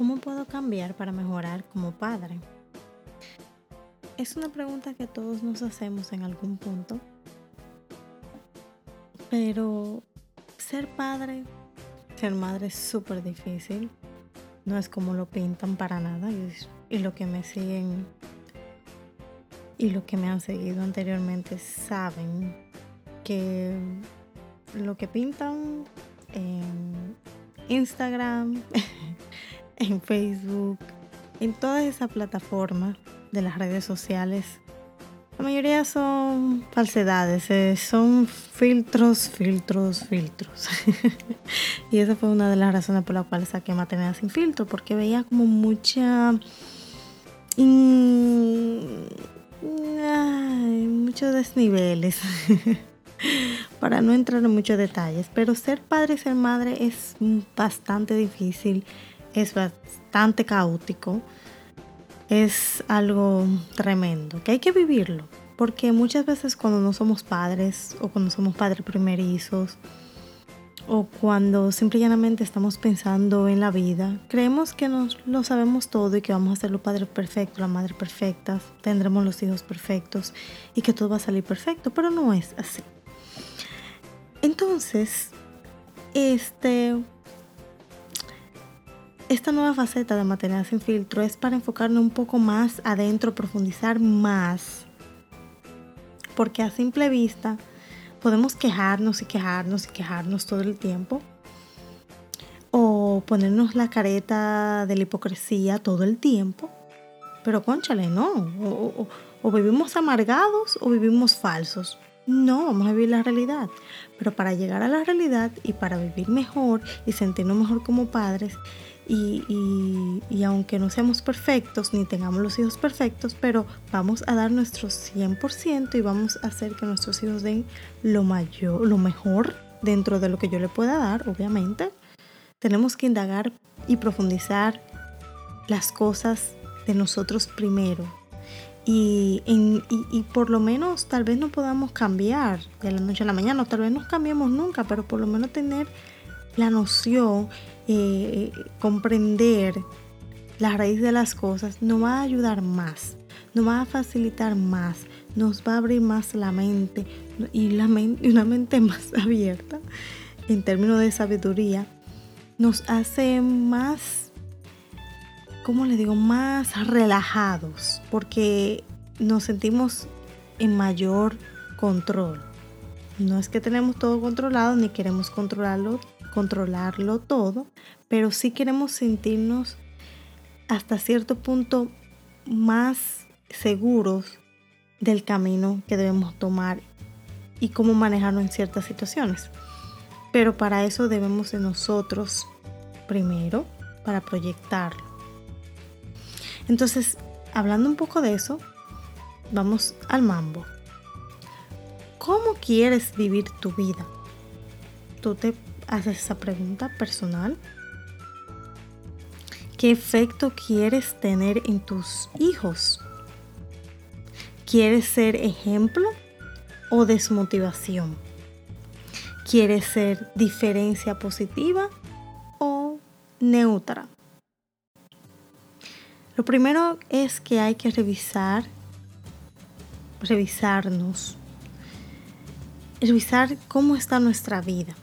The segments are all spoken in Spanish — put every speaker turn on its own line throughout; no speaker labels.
¿Cómo puedo cambiar para mejorar como padre? Es una pregunta que todos nos hacemos en algún punto. Pero ser padre, ser madre es súper difícil. No es como lo pintan para nada. Y, y lo que me siguen y lo que me han seguido anteriormente saben que lo que pintan en Instagram, en Facebook, en todas esas plataformas de las redes sociales. La mayoría son falsedades, eh, son filtros, filtros, filtros. y esa fue una de las razones por las cuales saqué Maternidad sin filtro, porque veía como mucha... muchos desniveles. Para no entrar en muchos detalles, pero ser padre y ser madre es bastante difícil es bastante caótico, es algo tremendo, que hay que vivirlo, porque muchas veces cuando no somos padres o cuando somos padres primerizos o cuando simplemente estamos pensando en la vida, creemos que nos lo sabemos todo y que vamos a ser los padres perfectos, las madres perfectas, tendremos los hijos perfectos y que todo va a salir perfecto, pero no es así. Entonces, este, esta nueva faceta de Maternidad sin filtro es para enfocarnos un poco más adentro, profundizar más. Porque a simple vista podemos quejarnos y quejarnos y quejarnos todo el tiempo. O ponernos la careta de la hipocresía todo el tiempo. Pero conchale, no. O, o vivimos amargados o vivimos falsos. No, vamos a vivir la realidad. Pero para llegar a la realidad y para vivir mejor y sentirnos mejor como padres, y, aunque no seamos perfectos ni tengamos los hijos perfectos, pero vamos a dar nuestro 100% y vamos a hacer que nuestros hijos den lo mayor, lo mejor dentro de lo que yo le pueda dar, obviamente. Tenemos que indagar y profundizar las cosas de nosotros primero. Y, y, por lo menos tal vez no podamos cambiar de la noche a la mañana, o tal vez no cambiemos nunca, pero por lo menos tener la noción eh, comprender la raíz de las cosas nos va a ayudar más, nos va a facilitar más, nos va a abrir más la mente y, la una mente más abierta en términos de sabiduría, nos hace más, ¿cómo le digo?, más relajados, porque nos sentimos en mayor control. No es que tenemos todo controlado ni queremos controlarlo controlarlo todo, pero sí queremos sentirnos hasta cierto punto más seguros del camino que debemos tomar y cómo manejarlo en ciertas situaciones. Pero para eso debemos de nosotros primero, para proyectarlo. Entonces, hablando un poco de eso, vamos al mambo. ¿Cómo quieres vivir tu vida? Tú te haces esa pregunta personal. ¿Qué efecto quieres tener en tus hijos? ¿Quieres ser ejemplo o desmotivación? ¿Quieres ser diferencia positiva o neutra? Lo primero es que hay que revisar, revisarnos, revisar cómo está nuestra vida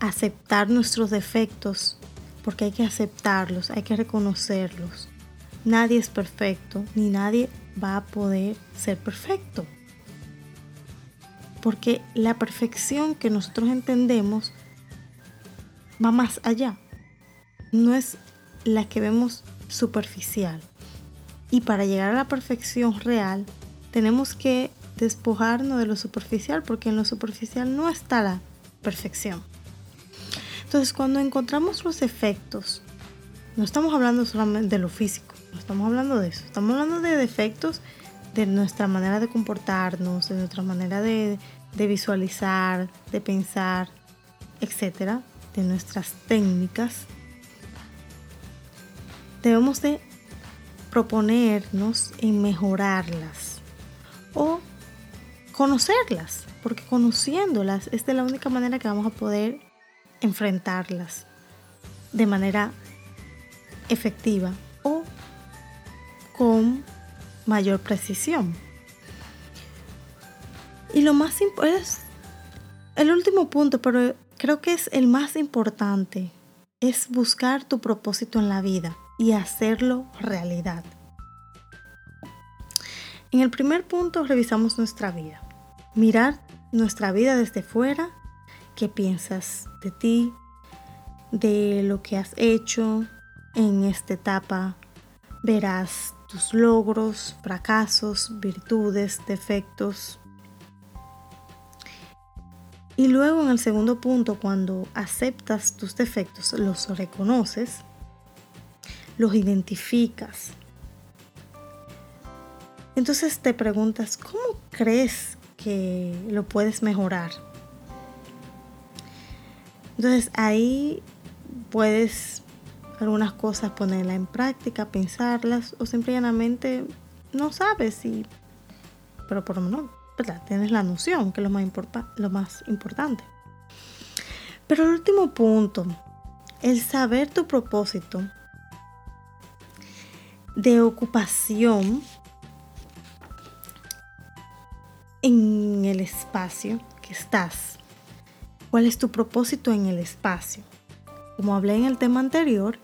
aceptar nuestros defectos, porque hay que aceptarlos, hay que reconocerlos. Nadie es perfecto, ni nadie va a poder ser perfecto. Porque la perfección que nosotros entendemos va más allá. No es la que vemos superficial. Y para llegar a la perfección real, tenemos que despojarnos de lo superficial, porque en lo superficial no está la perfección. Entonces, cuando encontramos los efectos, no estamos hablando solamente de lo físico, no estamos hablando de eso, estamos hablando de defectos de nuestra manera de comportarnos, de nuestra manera de, visualizar, de pensar, etcétera, de nuestras técnicas. Debemos de proponernos en mejorarlas o conocerlas, porque conociéndolas es de la única manera que vamos a poder enfrentarlas de manera efectiva o con mayor precisión. Y lo más es el último punto, pero creo que es el más importante, es buscar tu propósito en la vida y hacerlo realidad. En el primer punto revisamos nuestra vida. Mirar nuestra vida desde fuera, qué piensas de ti, de lo que has hecho en esta etapa. Verás tus logros, fracasos, virtudes, defectos. Y luego en el segundo punto, cuando aceptas tus defectos, los reconoces, los identificas. Entonces te preguntas, ¿cómo crees que lo puedes mejorar? Entonces ahí puedes algunas cosas ponerlas en práctica, pensarlas o simplemente no sabes si, pero por lo menos, ¿verdad? Tienes la noción, que es lo más, lo más importante. Pero el último punto, el saber tu propósito de ocupación en el espacio que estás ¿Cuál es tu propósito en el espacio? Como hablé en el tema anterior,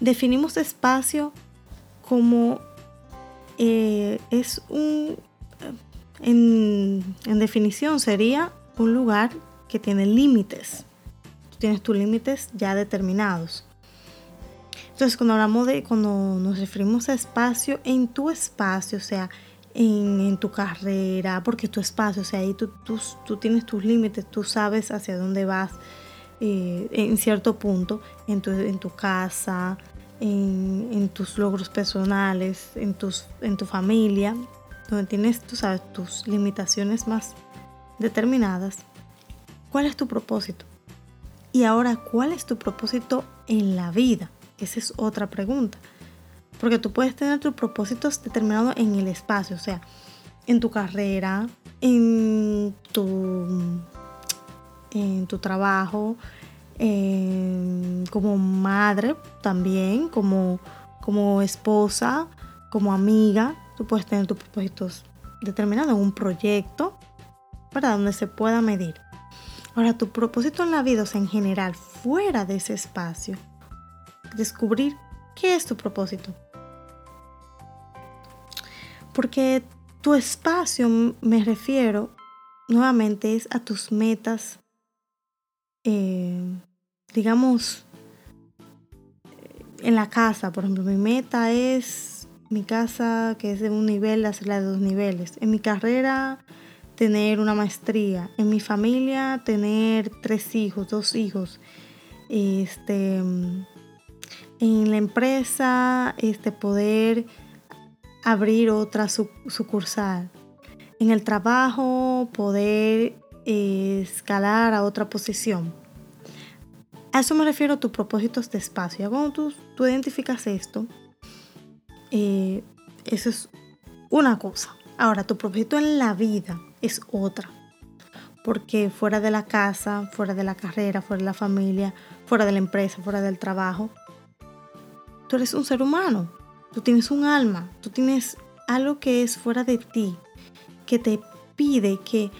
definimos espacio como eh, es un, en, en definición sería un lugar que tiene límites. Tú tienes tus límites ya determinados. Entonces, cuando hablamos de, cuando nos referimos a espacio, en tu espacio, o sea, en, tu carrera, porque tu espacio, o sea, ahí tú, tú, tienes tus límites, tú sabes hacia dónde vas eh, en cierto punto, en tu, en tu casa, en, tus logros personales, en, tus, en tu familia, donde tienes, tú sabes, tus limitaciones más determinadas. ¿Cuál es tu propósito? Y ahora, ¿cuál es tu propósito en la vida? Esa es otra pregunta. Porque tú puedes tener tus propósitos determinados en el espacio, o sea, en tu carrera, en tu, en tu trabajo, como madre también, como, como esposa, como amiga. Tú puedes tener tus propósitos determinados en un proyecto, para Donde se pueda medir. Ahora, tu propósito en la vida, o sea, en general, fuera de ese espacio, descubrir qué es tu propósito. Porque tu espacio, me refiero, nuevamente es a tus metas, eh, digamos, en la casa, por ejemplo, mi meta es mi casa que es de un nivel, hacerla de dos niveles. En mi carrera, tener una maestría. En mi familia, tener tres hijos, dos hijos. Este, en la empresa, este, poder abrir otra sucursal. En el trabajo, poder eh, escalar a otra posición. A eso me refiero a tus propósitos de espacio. Cuando tú, tú identificas esto, eh, eso es una cosa. Ahora, tu propósito en la vida es otra. Porque fuera de la casa, fuera de la carrera, fuera de la familia, fuera de la empresa, fuera del trabajo, tú eres un ser humano. Tú tienes un alma, tú tienes algo que es fuera de ti, que te pide que,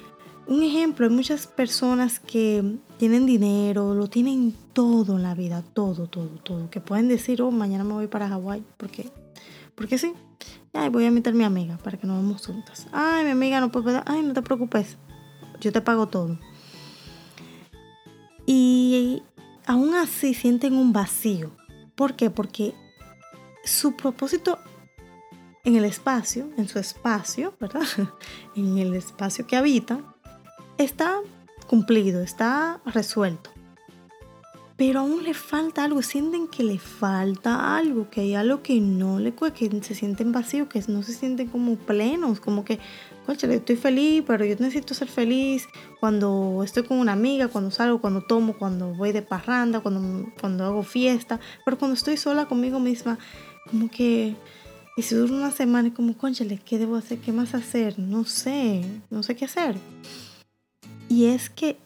un ejemplo, hay muchas personas que tienen dinero, lo tienen todo en la vida, todo, todo, todo, que pueden decir, oh, mañana me voy para Hawái, porque, porque sí, ay, voy a meter a mi amiga para que nos vamos juntas. Ay, mi amiga no puede, ay, no te preocupes, yo te pago todo. Y aún así sienten un vacío. ¿Por qué? Porque su propósito en el espacio, en su espacio, ¿verdad? en el espacio que habita, está cumplido, está resuelto. Pero aún le falta algo, sienten que le falta algo, que hay algo que no le que se sienten vacíos, que no se sienten como plenos, como que, coche, estoy feliz, pero yo necesito ser feliz cuando estoy con una amiga, cuando salgo, cuando tomo, cuando voy de parranda, cuando, cuando hago fiesta, pero cuando estoy sola conmigo misma, como que, y si dura una semana, como, conchale, ¿qué debo hacer? ¿Qué más hacer? No sé, no sé qué hacer. Y es que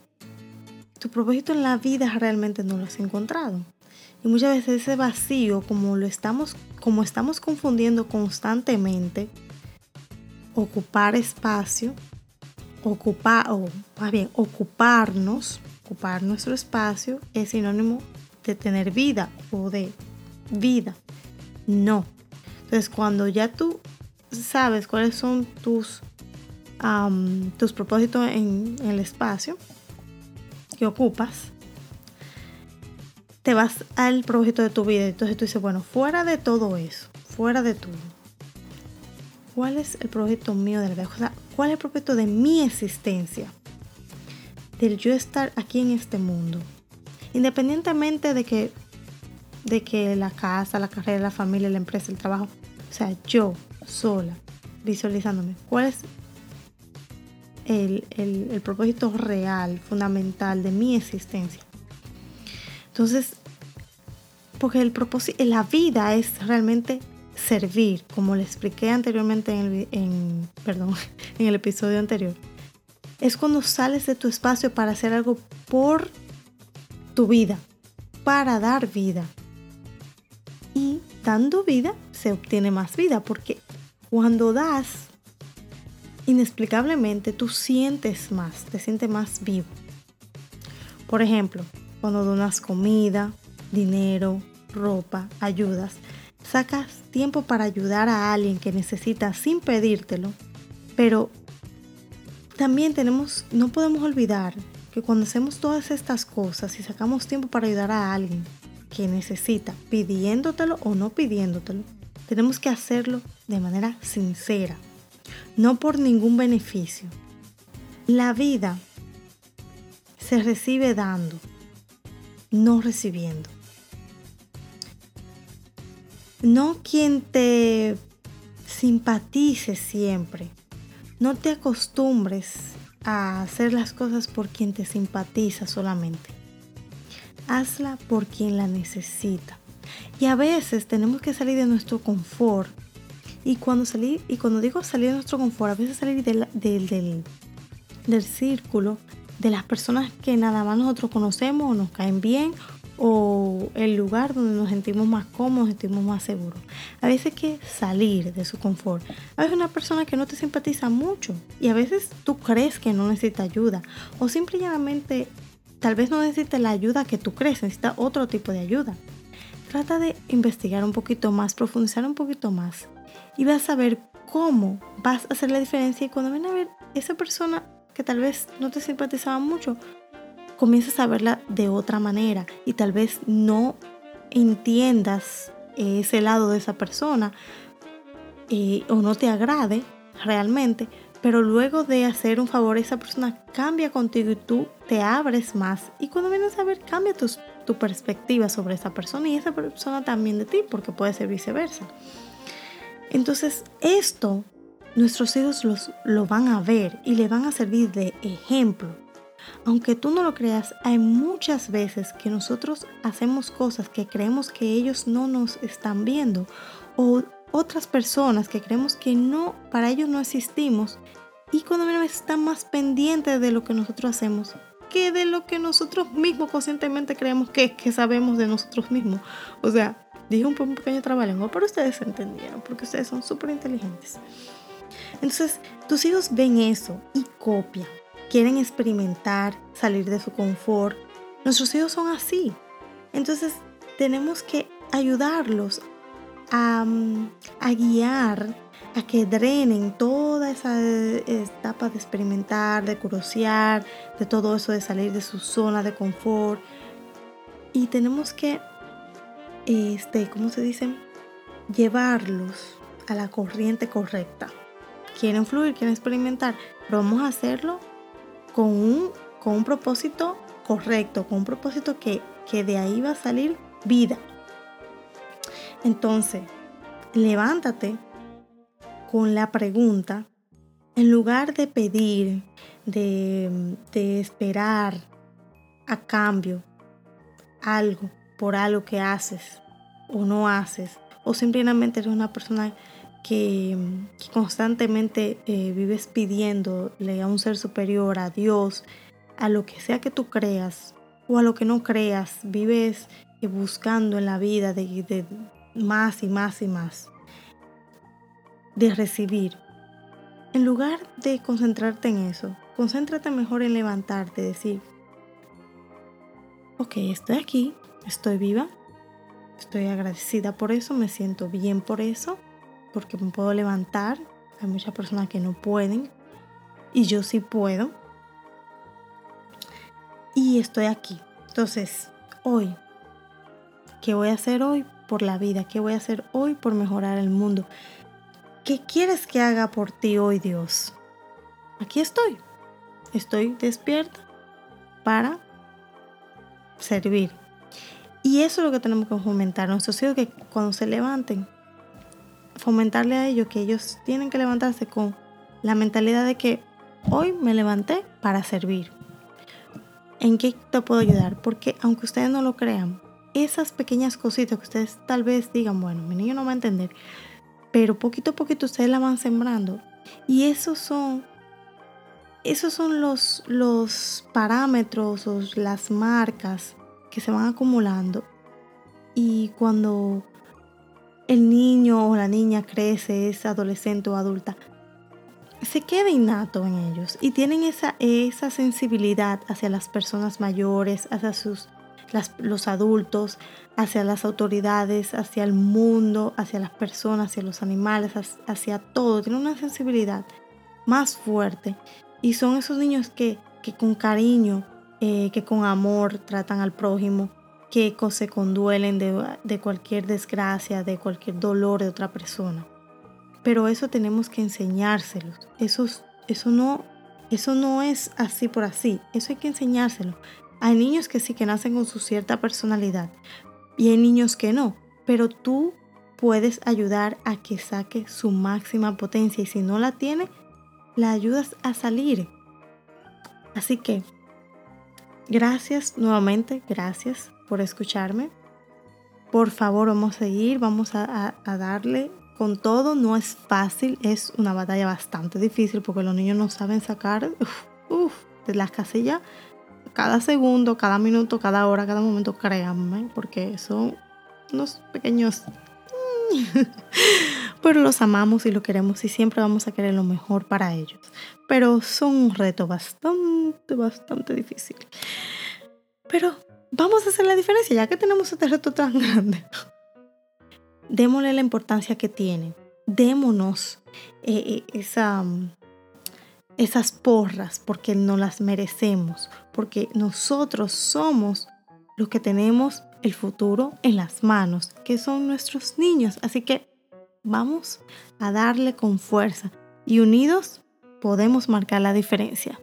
tu propósito en la vida realmente no lo has encontrado. Y muchas veces ese vacío, como lo estamos, como estamos confundiendo constantemente, ocupar espacio, ocupar, o más bien, ocuparnos, ocupar nuestro espacio es sinónimo de tener vida o de vida. No. Entonces, cuando ya tú sabes cuáles son tus, tus propósitos en, el espacio que ocupas, te vas al propósito de tu vida. Entonces tú dices, bueno, fuera de todo eso, fuera de todo, ¿cuál es el propósito mío de la vida? O sea, ¿cuál es el propósito de mi existencia? Del yo estar aquí en este mundo. Independientemente de que, de que la casa, la carrera, la familia, la empresa, el trabajo, o sea, yo sola, visualizándome, ¿cuál es el, el propósito real, fundamental de mi existencia? Entonces, porque el propósito, la vida es realmente servir, como le expliqué anteriormente en el, en, perdón, en el episodio anterior. Es cuando sales de tu espacio para hacer algo por tu vida, para dar vida. Y dando vida se obtiene más vida, porque cuando das, inexplicablemente tú sientes más, te sientes más vivo. Por ejemplo, cuando donas comida, dinero, ropa, ayudas, sacas tiempo para ayudar a alguien que necesita sin pedírtelo, pero también tenemos, no podemos olvidar que cuando hacemos todas estas cosas y sacamos tiempo para ayudar a alguien que necesita, pidiéndotelo o no pidiéndotelo, tenemos que hacerlo de manera sincera, no por ningún beneficio. La vida se recibe dando no recibiendo. No quien te simpatice siempre. No te acostumbres a hacer las cosas por quien te simpatiza solamente. Hazla por quien la necesita. Y a veces tenemos que salir de nuestro confort. Y cuando, salir, y cuando digo salir de nuestro confort, a veces salir del, del, del círculo de las personas que nada más nosotros conocemos o nos caen bien o el lugar donde nos sentimos más cómodos, nos sentimos más seguros. A veces hay que salir de su confort. A veces una persona que no te simpatiza mucho y a veces tú crees que no necesita ayuda o simplemente tal vez no necesita la ayuda que tú crees, necesita otro tipo de ayuda. Trata de investigar un poquito más, profundizar un poquito más y vas a ver cómo vas a hacer la diferencia y cuando ven a ver esa persona que tal vez no te simpatizaba mucho, comienzas a verla de otra manera y tal vez no entiendas ese lado de esa persona eh, o no te agrade realmente, pero luego de hacer un favor esa persona cambia contigo y tú te abres más y cuando vienes a ver cambia tu, tu perspectiva sobre esa persona y esa persona también de ti porque puede ser viceversa. Entonces esto nuestros hijos los, lo van a ver y le van a servir de ejemplo. Aunque tú no lo creas, hay muchas veces que nosotros hacemos cosas que creemos que ellos no nos están viendo o otras personas que creemos que no, para ellos no existimos y cuando menos están más pendientes de lo que nosotros hacemos que de lo que nosotros mismos conscientemente creemos que, que sabemos de nosotros mismos. O sea, dije un, un pequeño trabalengo, pero ustedes entendieron porque ustedes son súper inteligentes. Entonces, tus hijos ven eso y copian. Quieren experimentar, salir de su confort. Nuestros hijos son así. Entonces, tenemos que ayudarlos a, guiar, a que drenen toda esa etapa de experimentar, de curiosear, de todo eso de salir de su zona de confort. Y tenemos que, este, ¿cómo se dice? Llevarlos a la corriente correcta quieren fluir, quieren experimentar, pero vamos a hacerlo con un, con un propósito correcto, con un propósito que, que de ahí va a salir vida. Entonces, levántate con la pregunta, en lugar de pedir, de, de esperar a cambio algo por algo que haces o no haces, o simplemente eres una persona que, constantemente eh, vives pidiéndole a un ser superior, a Dios, a lo que sea que tú creas o a lo que no creas, vives buscando en la vida de, más y más y más, de recibir. En lugar de concentrarte en eso, concéntrate mejor en levantarte, decir, ok, estoy aquí, estoy viva, estoy agradecida por eso, me siento bien por eso, porque me puedo levantar. Hay muchas personas que no pueden y yo sí puedo. Y estoy aquí. Entonces, hoy ¿Qué voy a hacer hoy la vida? ¿Qué voy a hacer hoy por mejorar el mundo? ¿Qué quieres que haga por ti hoy, Dios? Aquí estoy. Estoy despierta para servir. Y eso es lo que tenemos que fomentar. Nuestros hijos que cuando se levanten, fomentarle a ellos que ellos tienen que levantarse con la mentalidad de que hoy me levanté para servir. ¿En qué te puedo ayudar? Porque aunque ustedes no lo crean, esas pequeñas cositas que ustedes tal vez digan, bueno, mi niño no va a entender, pero poquito a poquito ustedes la van sembrando. Y esos son, esos son los, los parámetros o las marcas que se van acumulando. Y cuando el niño o la niña crece, es adolescente o adulta, se queda innato en ellos y tienen esa, esa sensibilidad hacia las personas mayores, hacia sus los adultos, hacia las autoridades, hacia el mundo, hacia las personas, hacia los animales, hacia todo. Tienen una sensibilidad más fuerte. Y son esos niños que, con cariño, eh, que con amor tratan al prójimo, que se conduelen de, de cualquier desgracia, de cualquier dolor de otra persona. Pero eso tenemos que enseñárselos. Eso, eso, no, eso no es así por así. Eso hay que enseñárselo. Hay niños que sí que nacen con su cierta personalidad y hay niños que no, pero tú puedes ayudar a que saque su máxima potencia y si no la tiene, la ayudas a salir. Así que, gracias nuevamente, gracias por escucharme. Por favor, vamos a seguir, vamos a, darle con todo. No es fácil, es una batalla bastante difícil porque los niños no saben sacar de las casillas cada segundo, cada minuto, cada hora, cada momento, créanme, porque son unos pequeños... Pero los amamos y lo queremos y siempre vamos a querer lo mejor para ellos. Pero son un reto bastante, bastante difícil. Pero vamos a hacer la diferencia ya que tenemos este reto tan grande. Démosle la importancia que tiene. Démonos eh, eh, esa esas porras porque no las merecemos, porque nosotros somos los que tenemos el futuro en las manos, que son nuestros niños. Así que vamos a darle con fuerza y unidos podemos marcar la diferencia.